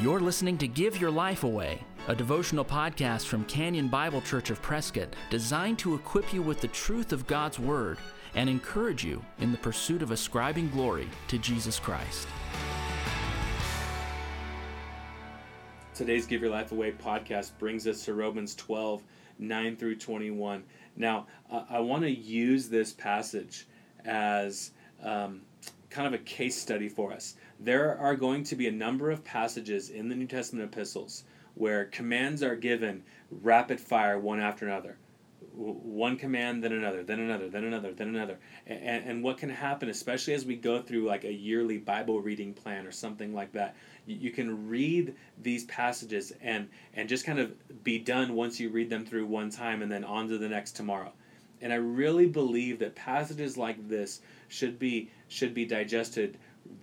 You're listening to Give Your Life Away, a devotional podcast from Canyon Bible Church of Prescott designed to equip you with the truth of God's Word and encourage you in the pursuit of ascribing glory to Jesus Christ. Today's Give Your Life Away podcast brings us to Romans 12, 9 through 21. Now, I want to use this passage as um, kind of a case study for us. There are going to be a number of passages in the New Testament epistles where commands are given rapid fire, one after another one command, then another, then another, then another, then another. And, and what can happen, especially as we go through like a yearly Bible reading plan or something like that, you, can read these passages and, and just kind of be done once you read them through one time and then on to the next tomorrow. And I really believe that passages like this should be should be digested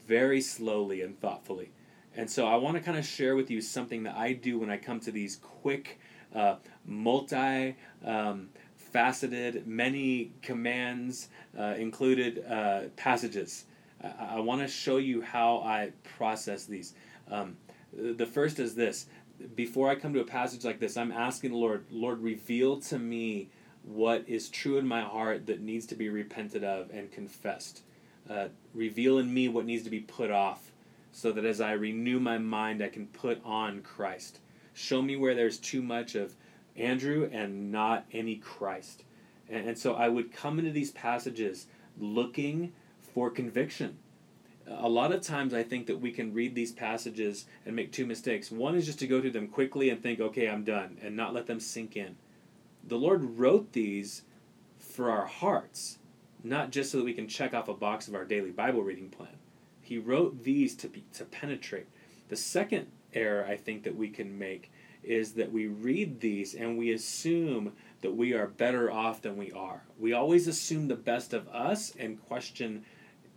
very slowly and thoughtfully. And so I want to kind of share with you something that I do when I come to these quick, uh, multi um, faceted, many commands uh, included uh, passages. I, I want to show you how I process these. Um, the first is this before I come to a passage like this, I'm asking the Lord, Lord, reveal to me what is true in my heart that needs to be repented of and confessed. Uh, reveal in me what needs to be put off so that as I renew my mind, I can put on Christ. Show me where there's too much of Andrew and not any Christ. And, and so I would come into these passages looking for conviction. A lot of times I think that we can read these passages and make two mistakes. One is just to go through them quickly and think, okay, I'm done, and not let them sink in. The Lord wrote these for our hearts, not just so that we can check off a box of our daily Bible reading plan. He wrote these to be, to penetrate. The second error I think that we can make is that we read these and we assume that we are better off than we are. We always assume the best of us and question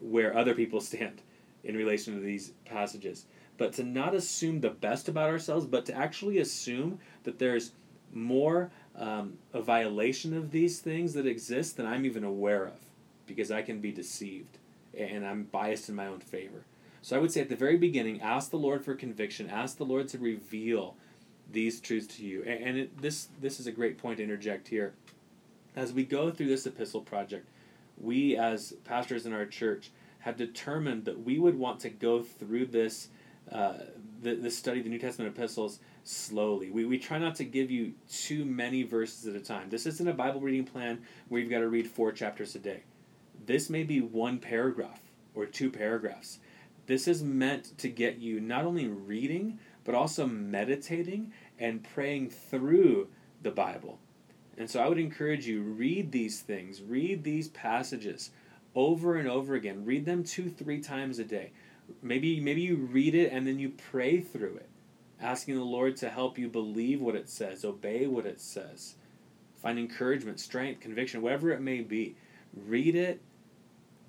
where other people stand in relation to these passages. But to not assume the best about ourselves, but to actually assume that there's more um, a violation of these things that exist than I'm even aware of because I can be deceived and I'm biased in my own favor. So I would say at the very beginning, ask the Lord for conviction, ask the Lord to reveal these truths to you. And it, this this is a great point to interject here. As we go through this epistle project, we as pastors in our church have determined that we would want to go through this uh, the, the study of the New Testament epistles slowly. We, we try not to give you too many verses at a time. This isn't a Bible reading plan where you've got to read four chapters a day. This may be one paragraph or two paragraphs. This is meant to get you not only reading, but also meditating and praying through the Bible. And so I would encourage you read these things, read these passages over and over again. Read them 2 3 times a day. Maybe maybe you read it and then you pray through it, asking the Lord to help you believe what it says, obey what it says. Find encouragement, strength, conviction, whatever it may be. Read it,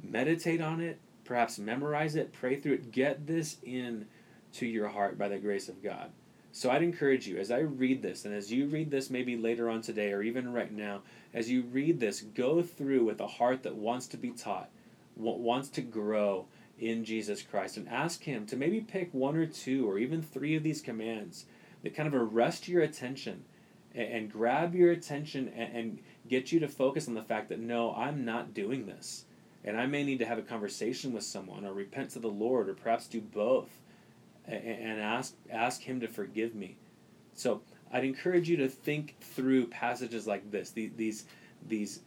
meditate on it, perhaps memorize it, pray through it. Get this in to your heart by the grace of God. So I'd encourage you, as I read this, and as you read this maybe later on today or even right now, as you read this, go through with a heart that wants to be taught, wants to grow in Jesus Christ, and ask Him to maybe pick one or two or even three of these commands that kind of arrest your attention and, and grab your attention and, and get you to focus on the fact that no, I'm not doing this. And I may need to have a conversation with someone or repent to the Lord or perhaps do both and ask ask him to forgive me. So I'd encourage you to think through passages like this. These these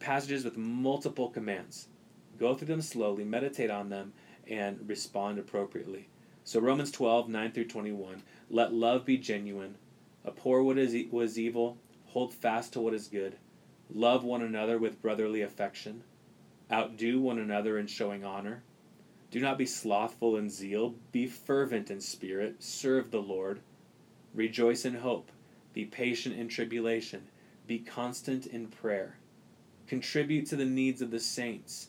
passages with multiple commands. Go through them slowly, meditate on them, and respond appropriately. So Romans 12, 9 through 21. Let love be genuine. Abhor what is, what is evil. Hold fast to what is good. Love one another with brotherly affection. Outdo one another in showing honor. Do not be slothful in zeal, be fervent in spirit, serve the Lord. Rejoice in hope, be patient in tribulation, be constant in prayer. Contribute to the needs of the saints,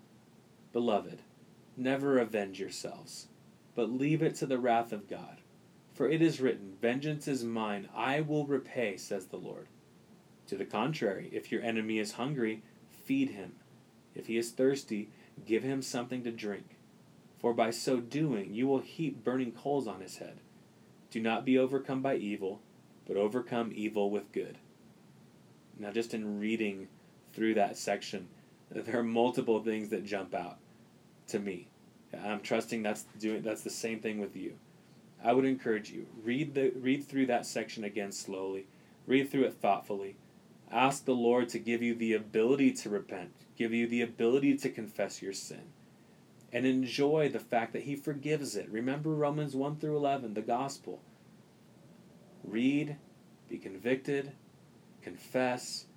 Beloved, never avenge yourselves, but leave it to the wrath of God. For it is written, Vengeance is mine, I will repay, says the Lord. To the contrary, if your enemy is hungry, feed him. If he is thirsty, give him something to drink. For by so doing, you will heap burning coals on his head. Do not be overcome by evil, but overcome evil with good. Now, just in reading through that section, there are multiple things that jump out to me. I'm trusting that's doing that's the same thing with you. I would encourage you read the read through that section again slowly. Read through it thoughtfully. Ask the Lord to give you the ability to repent, give you the ability to confess your sin, and enjoy the fact that He forgives it. Remember Romans 1 through 11, the gospel. Read, be convicted, confess,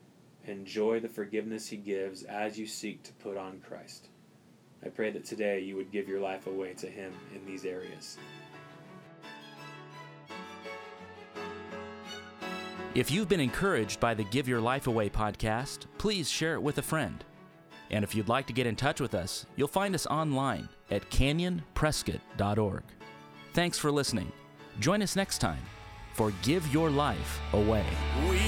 enjoy the forgiveness He gives as you seek to put on Christ. I pray that today you would give your life away to Him in these areas. If you've been encouraged by the Give Your Life Away podcast, please share it with a friend. And if you'd like to get in touch with us, you'll find us online at canyonprescott.org. Thanks for listening. Join us next time for Give Your Life Away. We